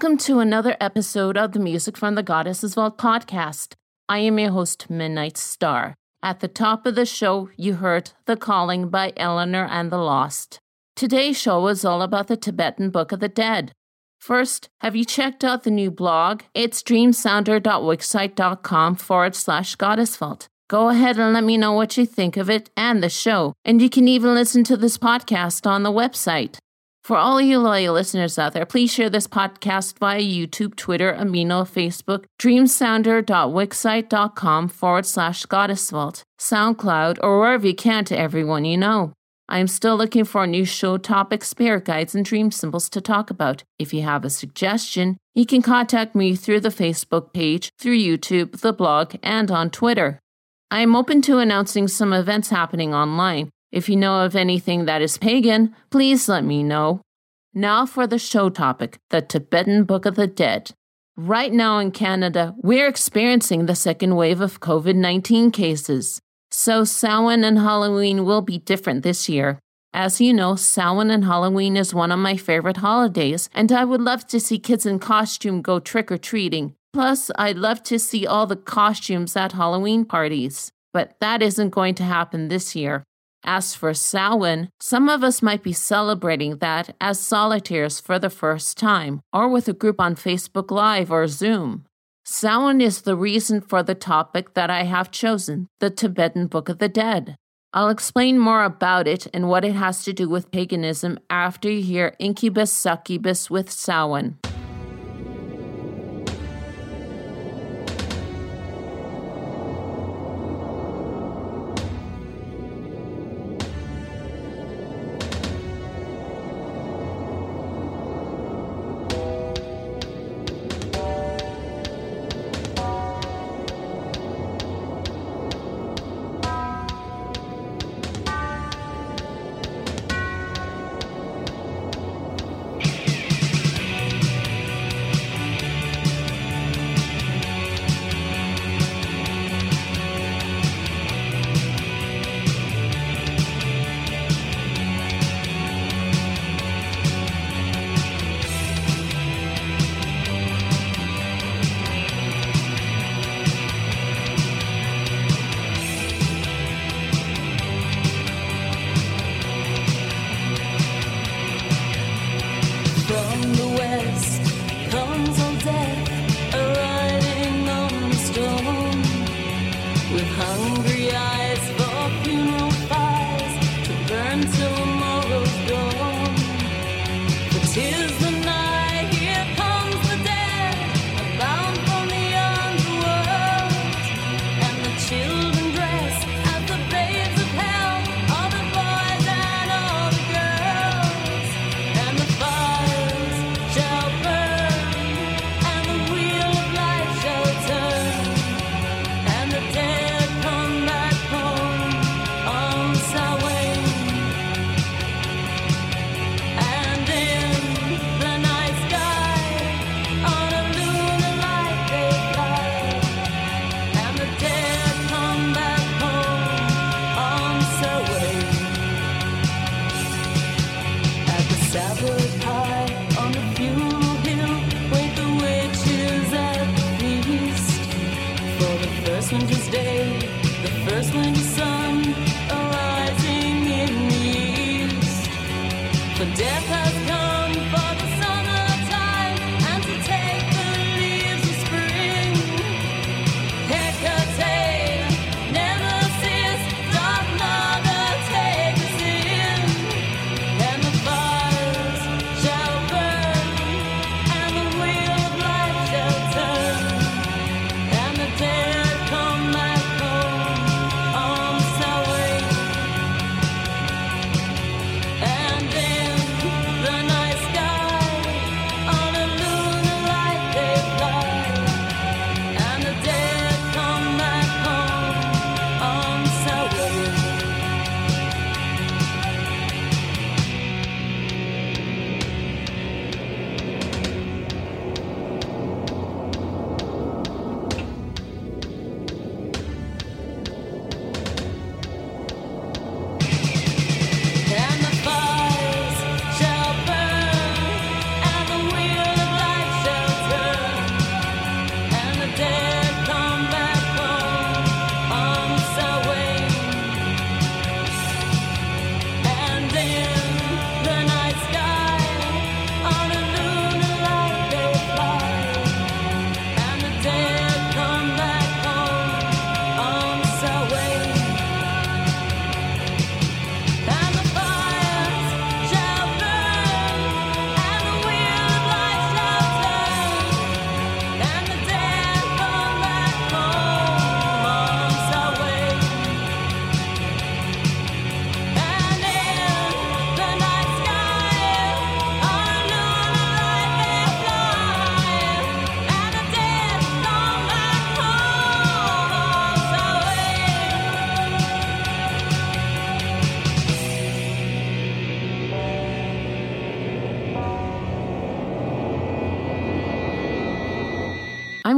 Welcome to another episode of the Music from the Goddesses Vault podcast. I am your host, Midnight Star. At the top of the show, you heard The Calling by Eleanor and the Lost. Today's show is all about the Tibetan Book of the Dead. First, have you checked out the new blog? It's dreamsounder.wixsite.com forward slash goddessvault. Go ahead and let me know what you think of it and the show, and you can even listen to this podcast on the website. For all you loyal listeners out there, please share this podcast via YouTube, Twitter, Amino, Facebook, dreamsounder.wixsite.com forward slash goddessvault, SoundCloud, or wherever you can to everyone you know. I am still looking for new show topics, spirit guides, and dream symbols to talk about. If you have a suggestion, you can contact me through the Facebook page, through YouTube, the blog, and on Twitter. I am open to announcing some events happening online. If you know of anything that is pagan, please let me know. Now for the show topic the Tibetan Book of the Dead. Right now in Canada, we're experiencing the second wave of COVID 19 cases. So Samhain and Halloween will be different this year. As you know, Samhain and Halloween is one of my favorite holidays, and I would love to see kids in costume go trick or treating. Plus, I'd love to see all the costumes at Halloween parties. But that isn't going to happen this year. As for Samhain, some of us might be celebrating that as solitaires for the first time, or with a group on Facebook Live or Zoom. Samhain is the reason for the topic that I have chosen the Tibetan Book of the Dead. I'll explain more about it and what it has to do with paganism after you hear Inkubus Sukkubus with Samhain.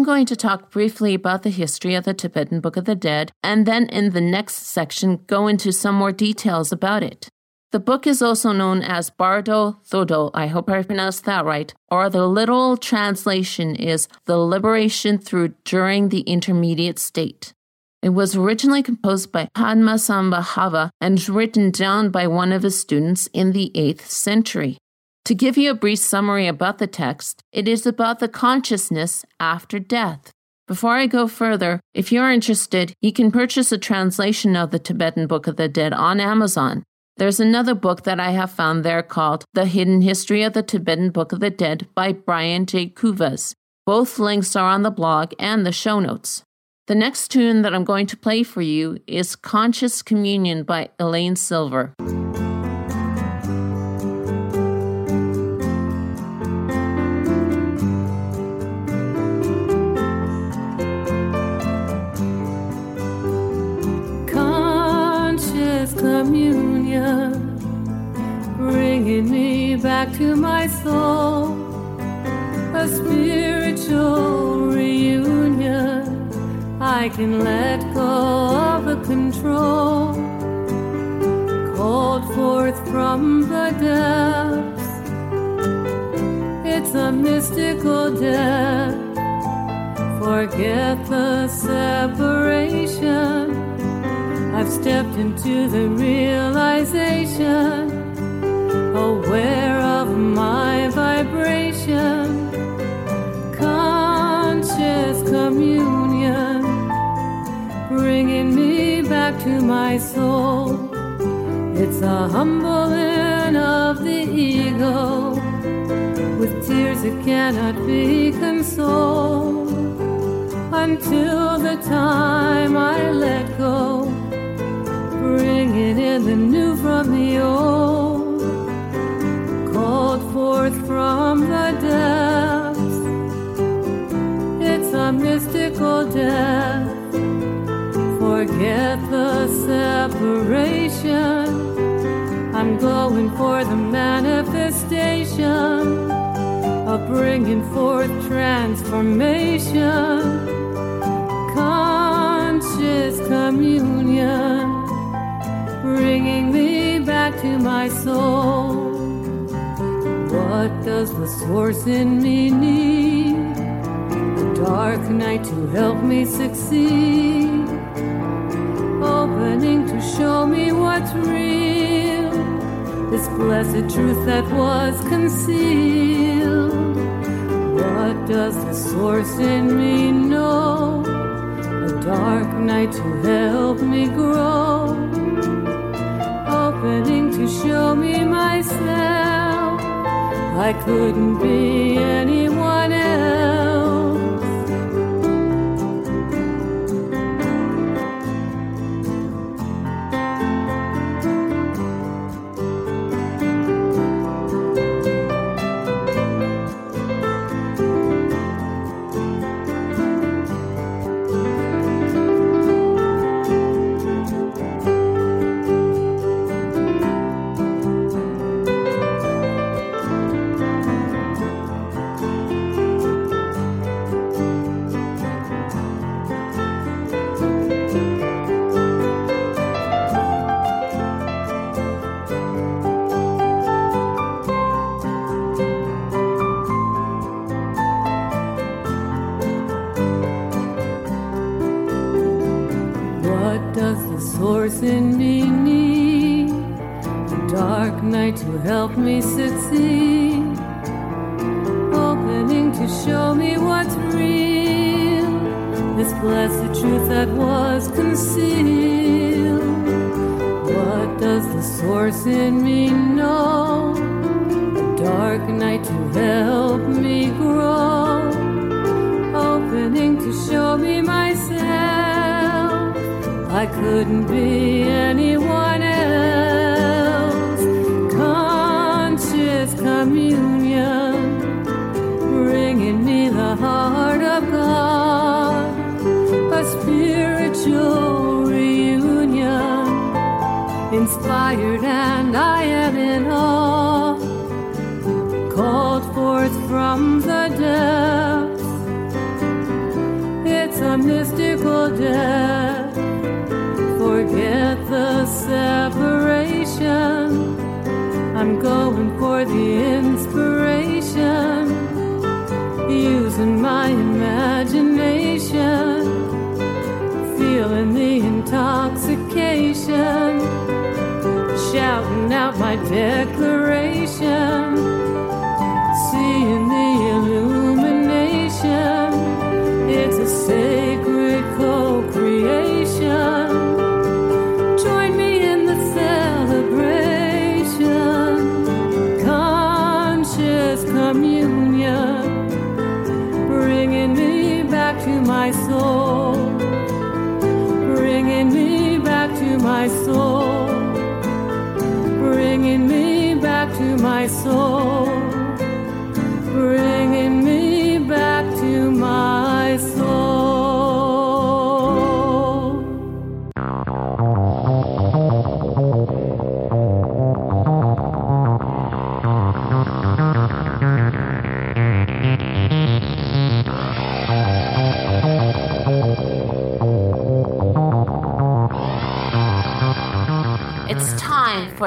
I'm going to talk briefly about the history of the Tibetan Book of the Dead, and then in the next section, go into some more details about it. The book is also known as Bardo Thodo, I hope I pronounced that right, or the literal translation is the liberation through during the intermediate state. It was originally composed by Padmasambhava and written down by one of his students in the 8th century. To give you a brief summary about the text, it is about the consciousness after death. Before I go further, if you're interested, you can purchase a translation of the Tibetan Book of the Dead on Amazon. There's another book that I have found there called The Hidden History of the Tibetan Book of the Dead by Bryan J. Cuevas. Both links are on the blog and the show notes. The next tune that I'm going to play for you is Conscious Communion by Elaine Silver. Communion, bringing me back to my soul, a spiritual reunion. I can let go of the control, called forth from the depths. It's a mystical death. Forget the separation. I've stepped into the realization, aware of my vibration, conscious communion, bringing me back to my soul. It's a humbling of the ego. With tears that cannot be consoled. Until the time I let go bringing in the new from the old, called forth from the depths. It's a mystical death. Forget the separation. I'm going for the manifestation of bringing forth transformation. Conscious communion bringing me back to my soul. What does the source in me need? The dark night to help me succeed. Opening to show me what's real. This blessed truth that was concealed. What does the source in me know? A dark night to help me grow show me myself. I couldn't be anyone know? A dark night to help me grow. Opening to show me myself. I couldn't be anyone else. Conscious communion, bringing me the heart of God. A spiritual reunion, inspired and I am forth from the depths. it's a mystical death. Forget the separation. I'm going for the inspiration. Using my imagination. Feeling the intoxication. Shouting out my declaration. It's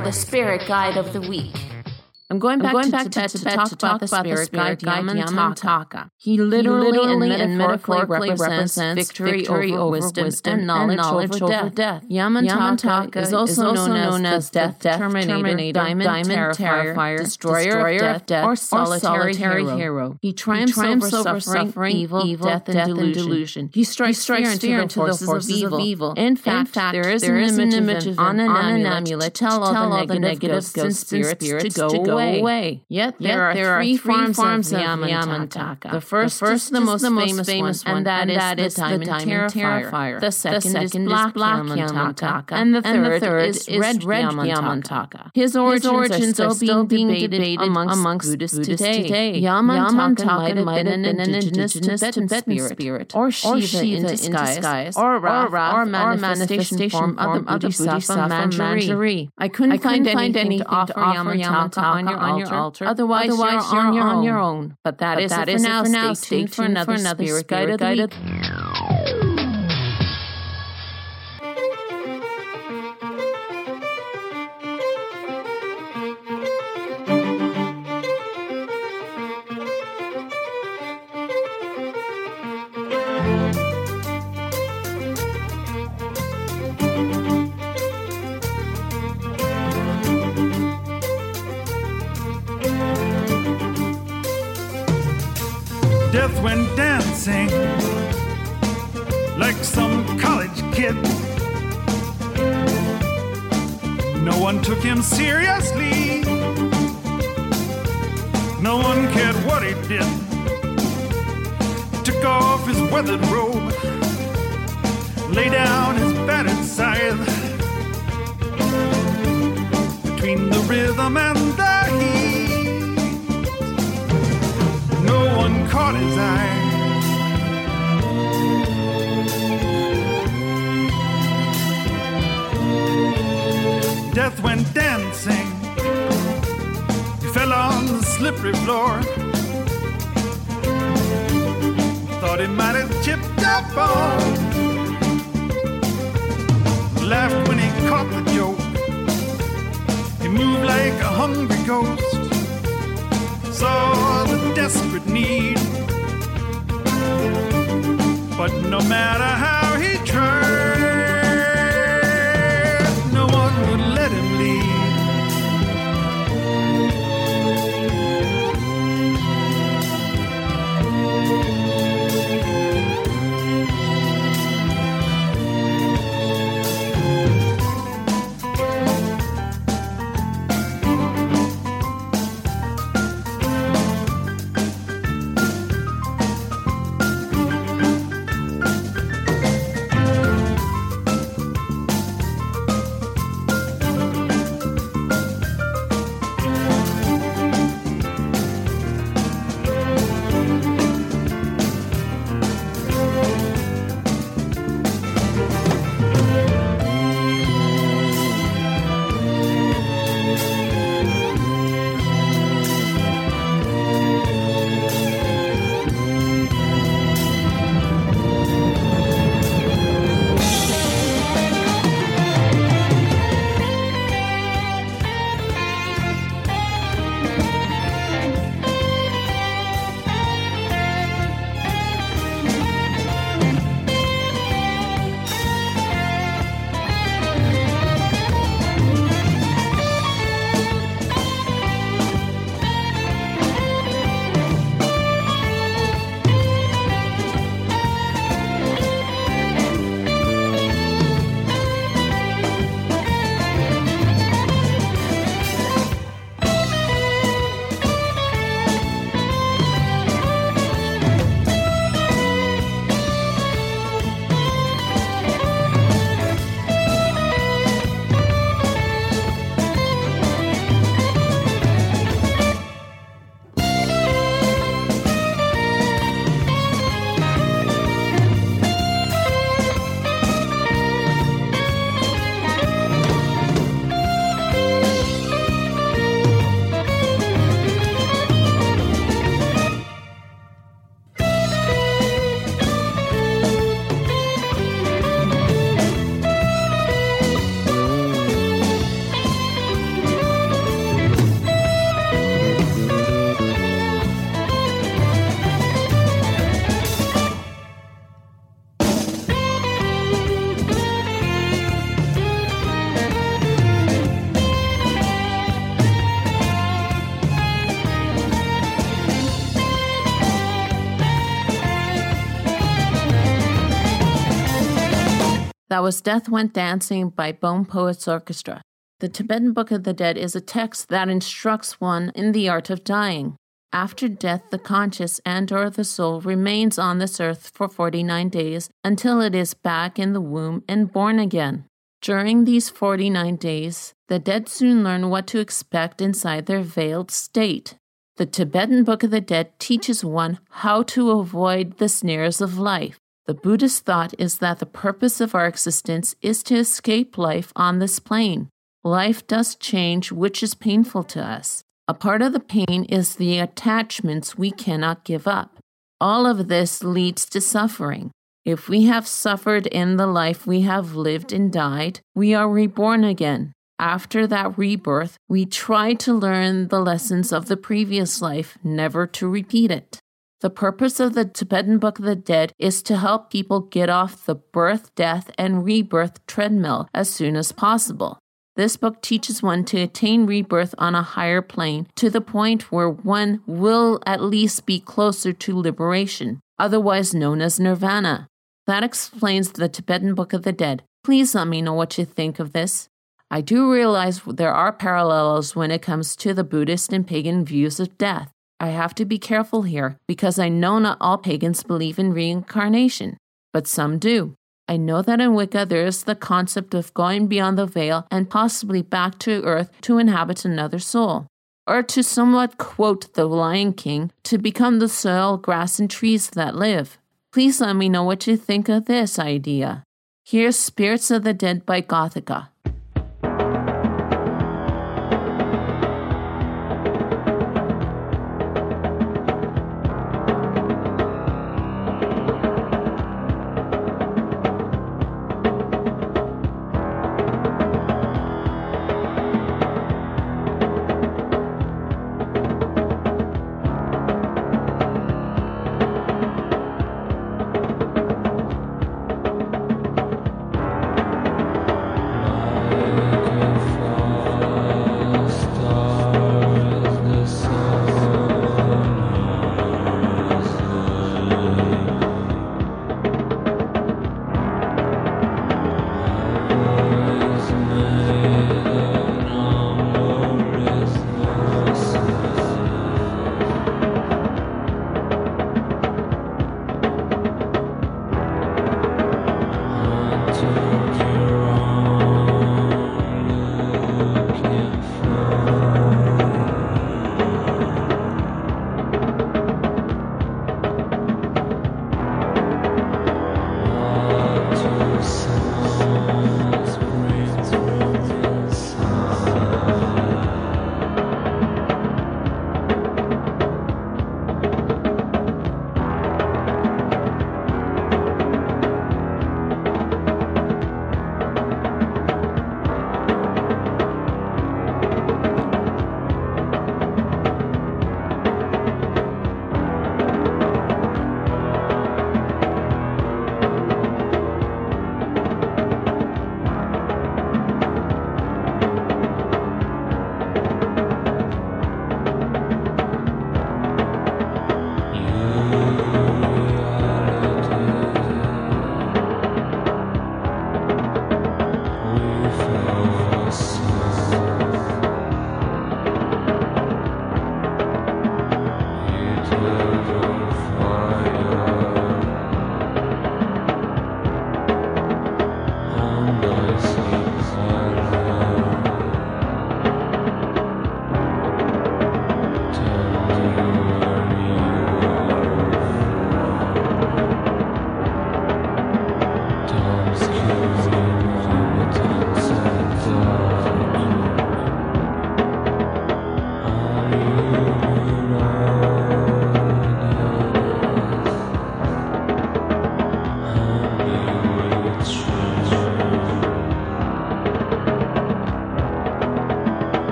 the spirit guide of the week. Going back, going to, back to Tibet to, Tibet talk to about the talk about the spirit guide, spirit guide, Yamantaka. He literally, literally and and metaphorically metaphorically represents victory, victory over over wisdom, wisdom and knowledge, and knowledge over, over death. death. Yamantaka, Yamantaka is also known as the death terminator, diamond, diamond terrifier, terrifier, destroyer, destroyer of death, or solitary, hero. He triumphs, triumphs over over suffering, suffering, evil, evil, death, and death, and delusion. delusion. He strikes, He strikes fear into the forces, of, evil. In fact, there is, an image, of an- amulet to tell all the negative ghosts and ghosts and spirits spirits to go away. Yet there are there are three three forms forms of Yamantaka. The first, The first is the most famous, famous one, and that and is that the is the Diamond Diamond Terrifier. Terrifier. The second, The is second Black is Black Yamantaka, Yamantaka. and the And the third third is is Red Red Yamantaka. Yamantaka. His origins, origins are still being debated debated amongst, amongst Buddhists, Buddhists today. today. Yamantaka Yamantaka might have been an indigenous Tibetan, spirit, or Shiva, in disguise, or Ra, or a manifestation form of the Bodhisattva Manjushri. I couldn't, find, anything to offer Yamantaka on your altar. Otherwise, you're on your, on your own. But that But is that it is for it now. for now. Stay tuned for another, another spirit Spirit guide of That was Death Went Dancing by Bone Poets Orchestra. The Tibetan Book of the Dead is a text that instructs one in the art of dying. After death, the conscious and or the soul remains on this earth for 49 days until it is back in the womb and born again. During these 49 days, the dead soon learn what to expect inside their veiled state. The Tibetan Book of the Dead teaches one how to avoid the snares of life. The Buddhist thought is that the purpose of our existence is to escape life on this plane. Life does change, which is painful to us. A part of the pain is the attachments we cannot give up. All of this leads to suffering. If we have suffered in the life we have lived and died, we are reborn again. After that rebirth, we try to learn the lessons of the previous life, never to repeat it. The purpose of the Tibetan Book of the Dead is to help people get off the birth, death, and rebirth treadmill as soon as possible. This book teaches one to attain rebirth on a higher plane to the point where one will at least be closer to liberation, otherwise known as nirvana. That explains the Tibetan Book of the Dead. Please let me know what you think of this. I do realize there are parallels when it comes to the Buddhist and pagan views of death. I have to be careful here because I know not all pagans believe in reincarnation, but some do. I know that in Wicca there is the concept of going beyond the veil and possibly back to earth to inhabit another soul. Or to somewhat quote the Lion King, to become the soil, grass, and trees that live. Please let me know what you think of this idea. Here's Spirits of the Dead by Gothica.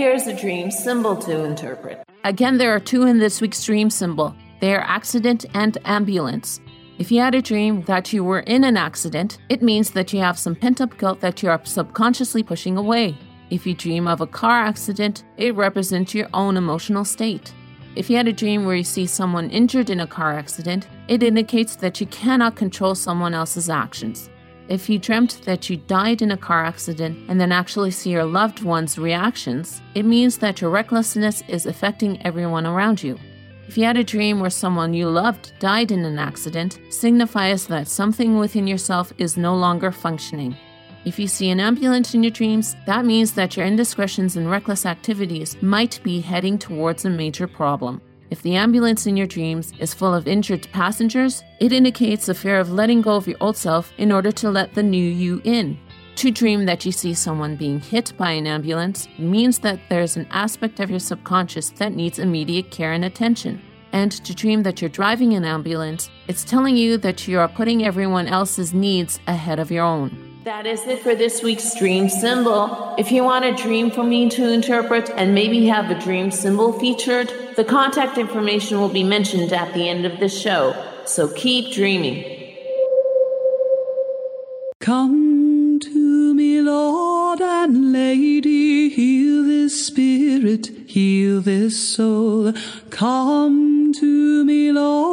Here's a dream symbol to interpret. Again, there are two in this week's dream symbol. They are accident and ambulance. If you had a dream that you were in an accident, it means that you have some pent up guilt that you are subconsciously pushing away. If you dream of a car accident, it represents your own emotional state. If you had a dream where you see someone injured in a car accident, it indicates that you cannot control someone else's actions. If you dreamt that you died in a car accident and then actually see your loved one's reactions, it means that your recklessness is affecting everyone around you. If you had a dream where someone you loved died in an accident, signifies that something within yourself is no longer functioning. If you see an ambulance in your dreams, that means that your indiscretions and reckless activities might be heading towards a major problem. If the ambulance in your dreams is full of injured passengers, it indicates a fear of letting go of your old self in order to let the new you in. To dream that you see someone being hit by an ambulance means that there's an aspect of your subconscious that needs immediate care and attention. And to dream that you're driving an ambulance, it's telling you that you are putting everyone else's needs ahead of your own. That is it for this week's dream symbol. If you want a dream for me to interpret and maybe have a dream symbol featured, the contact information will be mentioned at the end of the show. So keep dreaming. Come to me, Lord and Lady, heal this spirit, heal this soul. Come to me, Lord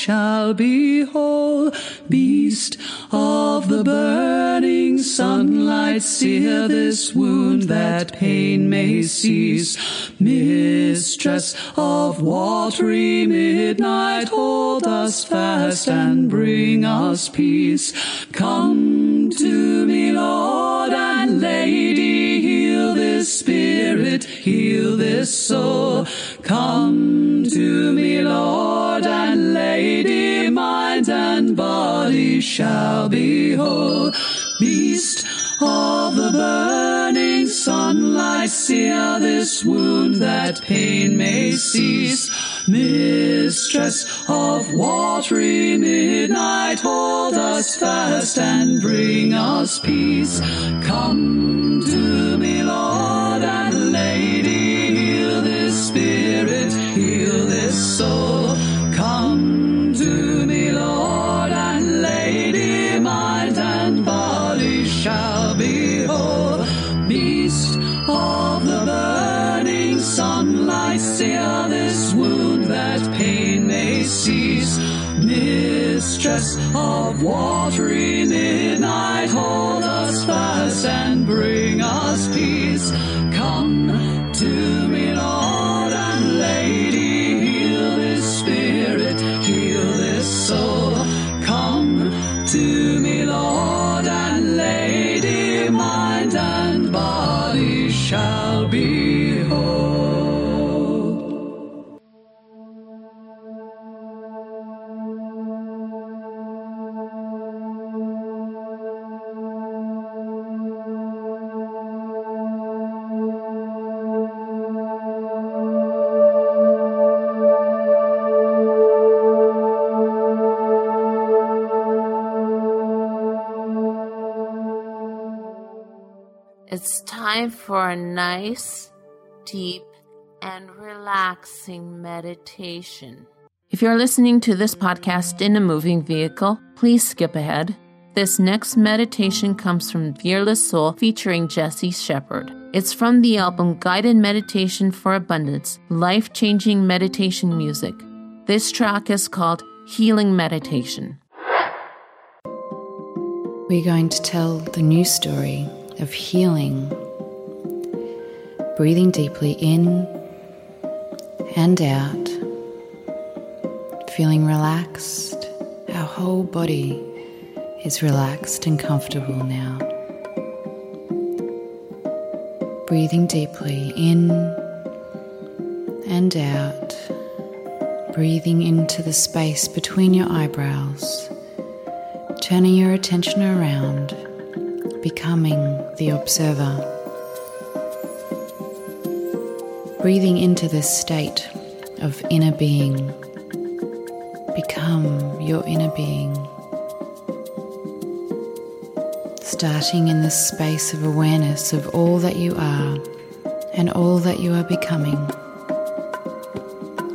shall be whole. Beast of the burning sunlight, sear this wound that pain may cease. Mistress of watery midnight, hold us fast and bring us peace. Come to me, Lord and Lady, heal this spirit, heal this soul. Come to me, Lord and Lady, mind and body shall be whole. Beast of the burning sunlight, sear this wound that pain may cease. Mistress of watery midnight, hold us fast and bring us peace. Come to me, watery It's time for a nice, deep, and relaxing meditation. If you're listening to this podcast in a moving vehicle, please skip ahead. This next meditation comes from Fearless Soul featuring Jesse Shepard. It's from the album Guided Meditation for Abundance Life Changing Meditation Music. This track is called Healing Meditation. We're going to tell the new story of healing. Breathing deeply in and out, feeling relaxed. Our whole body is relaxed and comfortable now. Breathing deeply in and out, breathing into the space between your eyebrows, turning your attention around becoming the observer. Breathing into this state of inner being. Become your inner being. starting in this space of awareness of all that you are and all that you are becoming,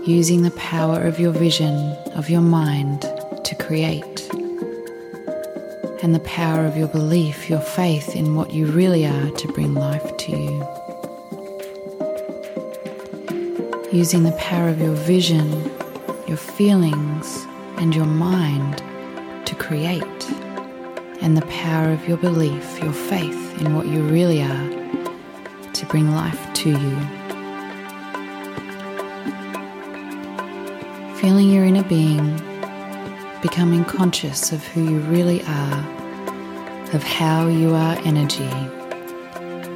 using the power of your vision, of your mind to create, and the power of your belief, your faith in what you really are to bring life to you. Using the power of your vision, your feelings, and your mind to create and the power of your belief, your faith in what you really are to bring life to you. Feeling your inner being, becoming conscious of who you really are, of how you are energy,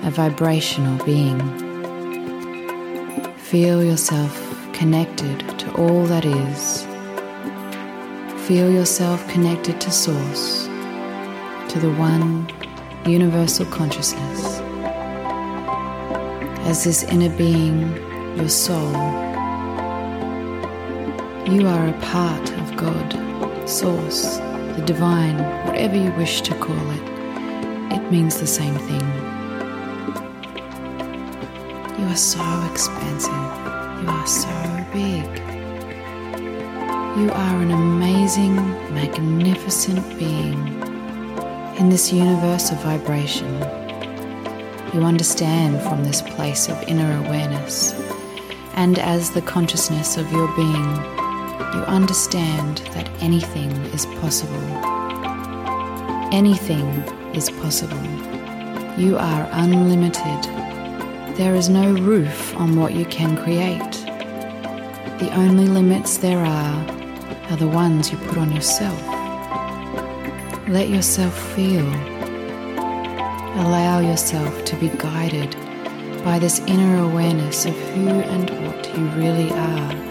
a vibrational being. Feel yourself connected to all that is. Feel yourself connected to Source to the one universal consciousness. As this inner being, your soul, you are a part of God, Source, the divine, whatever you wish to call it. It means the same thing. You are so expansive. You are so big. You are an amazing, magnificent being in this universe of vibration. You understand from this place of inner awareness, and as the consciousness of your being, you understand that anything is possible. Anything is possible. You are unlimited. There is no roof on what you can create. The only limits there are are the ones you put on yourself. Let yourself feel. Allow yourself to be guided by this inner awareness of who and what you really are.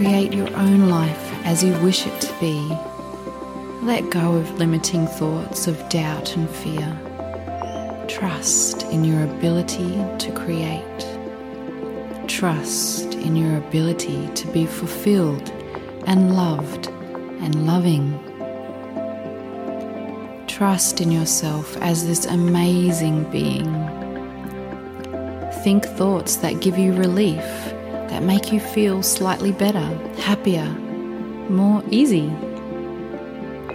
Create your own life as you wish it to be. Let go of limiting thoughts of doubt and fear. Trust in your ability to create. Trust in your ability to be fulfilled and loved and loving trust in yourself as this amazing being. Think thoughts that give you relief, that make you feel slightly better, happier, more easy.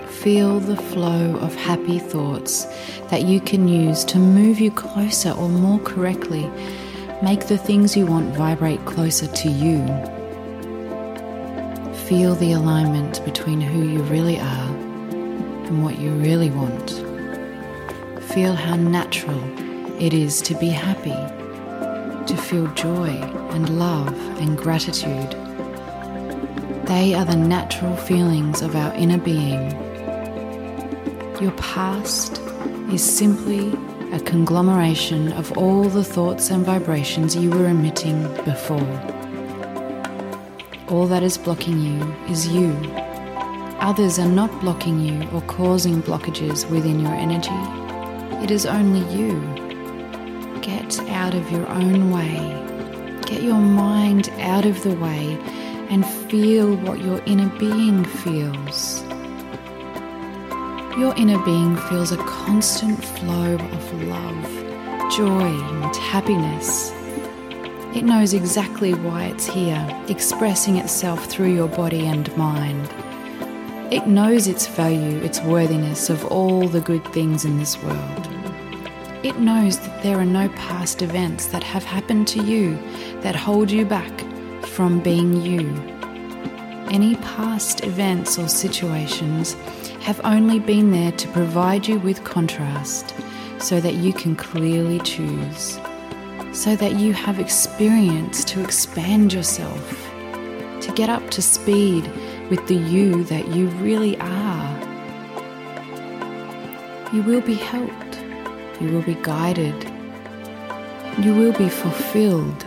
Feel the flow of happy thoughts that you can use to move you closer or more correctly, make the things you want vibrate closer to you. Feel the alignment between who you really are and what you really want. Feel how natural it is to be happy, to feel joy and love and gratitude. They are the natural feelings of our inner being. Your past is simply a conglomeration of all the thoughts and vibrations you were emitting before. All that is blocking you is you Others are not blocking you or causing blockages within your energy. It is only you. Get out of your own way. Get your mind out of the way and feel what your inner being feels. Your inner being feels a constant flow of love, joy, and happiness. It knows exactly why it's here, expressing itself through your body and mind. It knows its value, its worthiness of all the good things in this world. It knows that there are no past events that have happened to you that hold you back from being you. Any past events or situations have only been there to provide you with contrast so that you can clearly choose, so that you have experience to expand yourself, to get up to speed with the you that you really are. You will be helped, you will be guided, you will be fulfilled.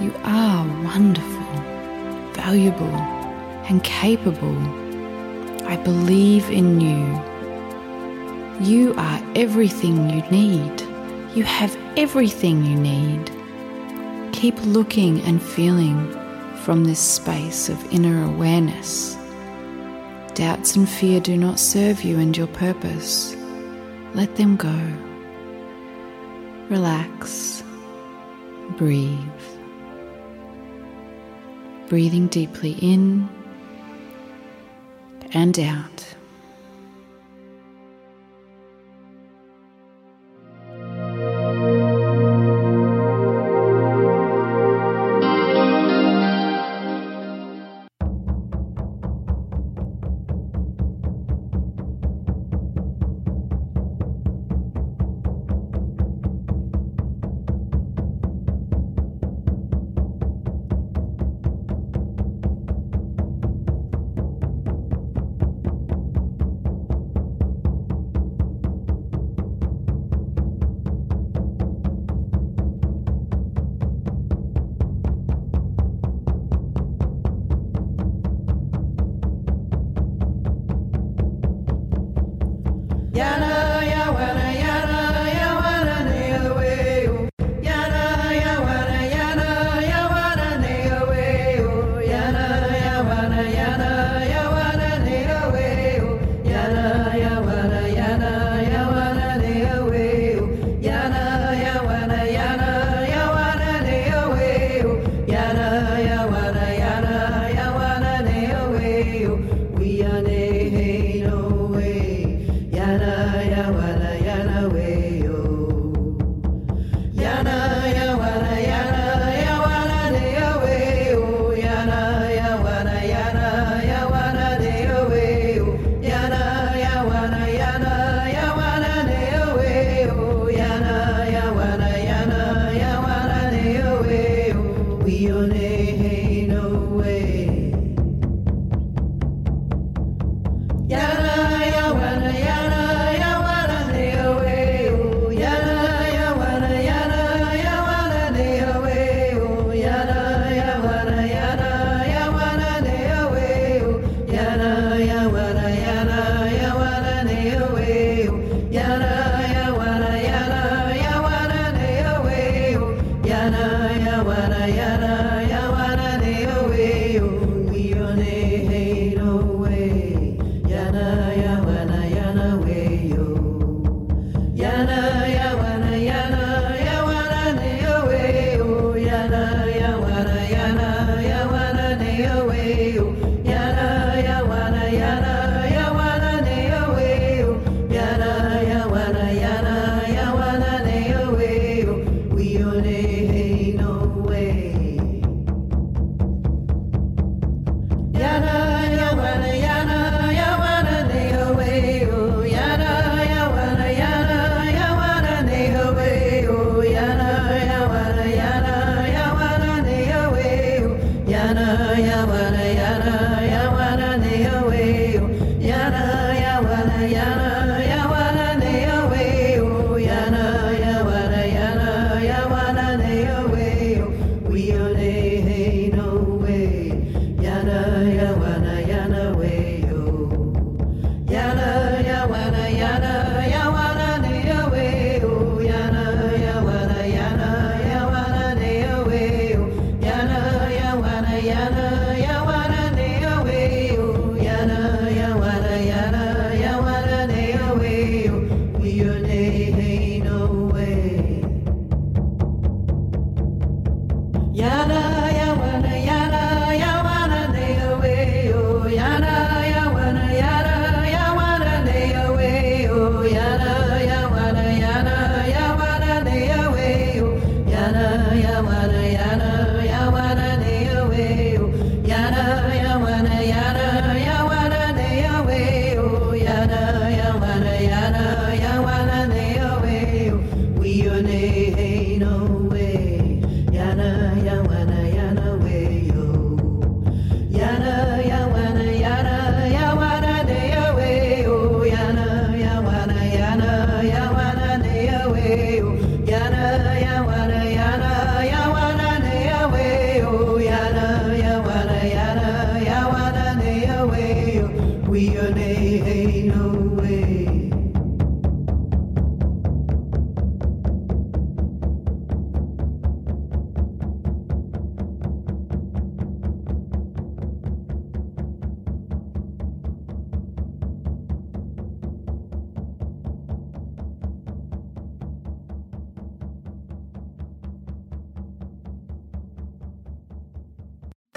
You are wonderful, valuable, and capable. I believe in you. You are everything you need. You have everything you need. Keep looking and feeling from this space of inner awareness. Doubts and fear do not serve you and your purpose. Let them go. Relax. Breathe. Breathing deeply in and out.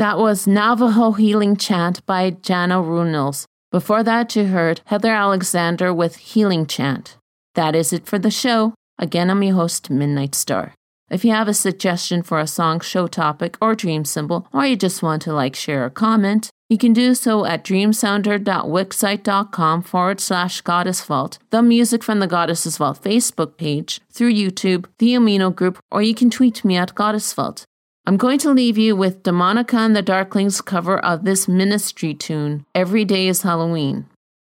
That was Navajo Healing Chant by Jana Runnalls. Before that, you heard Heather Alexander with Healing Chant. That is it for the show. Again, I'm your host, Midnight Star. If you have a suggestion for a song, show topic, or dream symbol, or you just want to like, share, or comment, you can do so at dreamsounder.wixsite.com forward slash goddess vault, the music from the Goddesses Vault Facebook page, through YouTube, the Amino group, or you can tweet me at Goddess Vault. I'm going to leave you with Demonika and the Darklings cover of this ministry tune, Every Day is Halloween.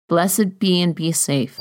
Blessed be and be safe.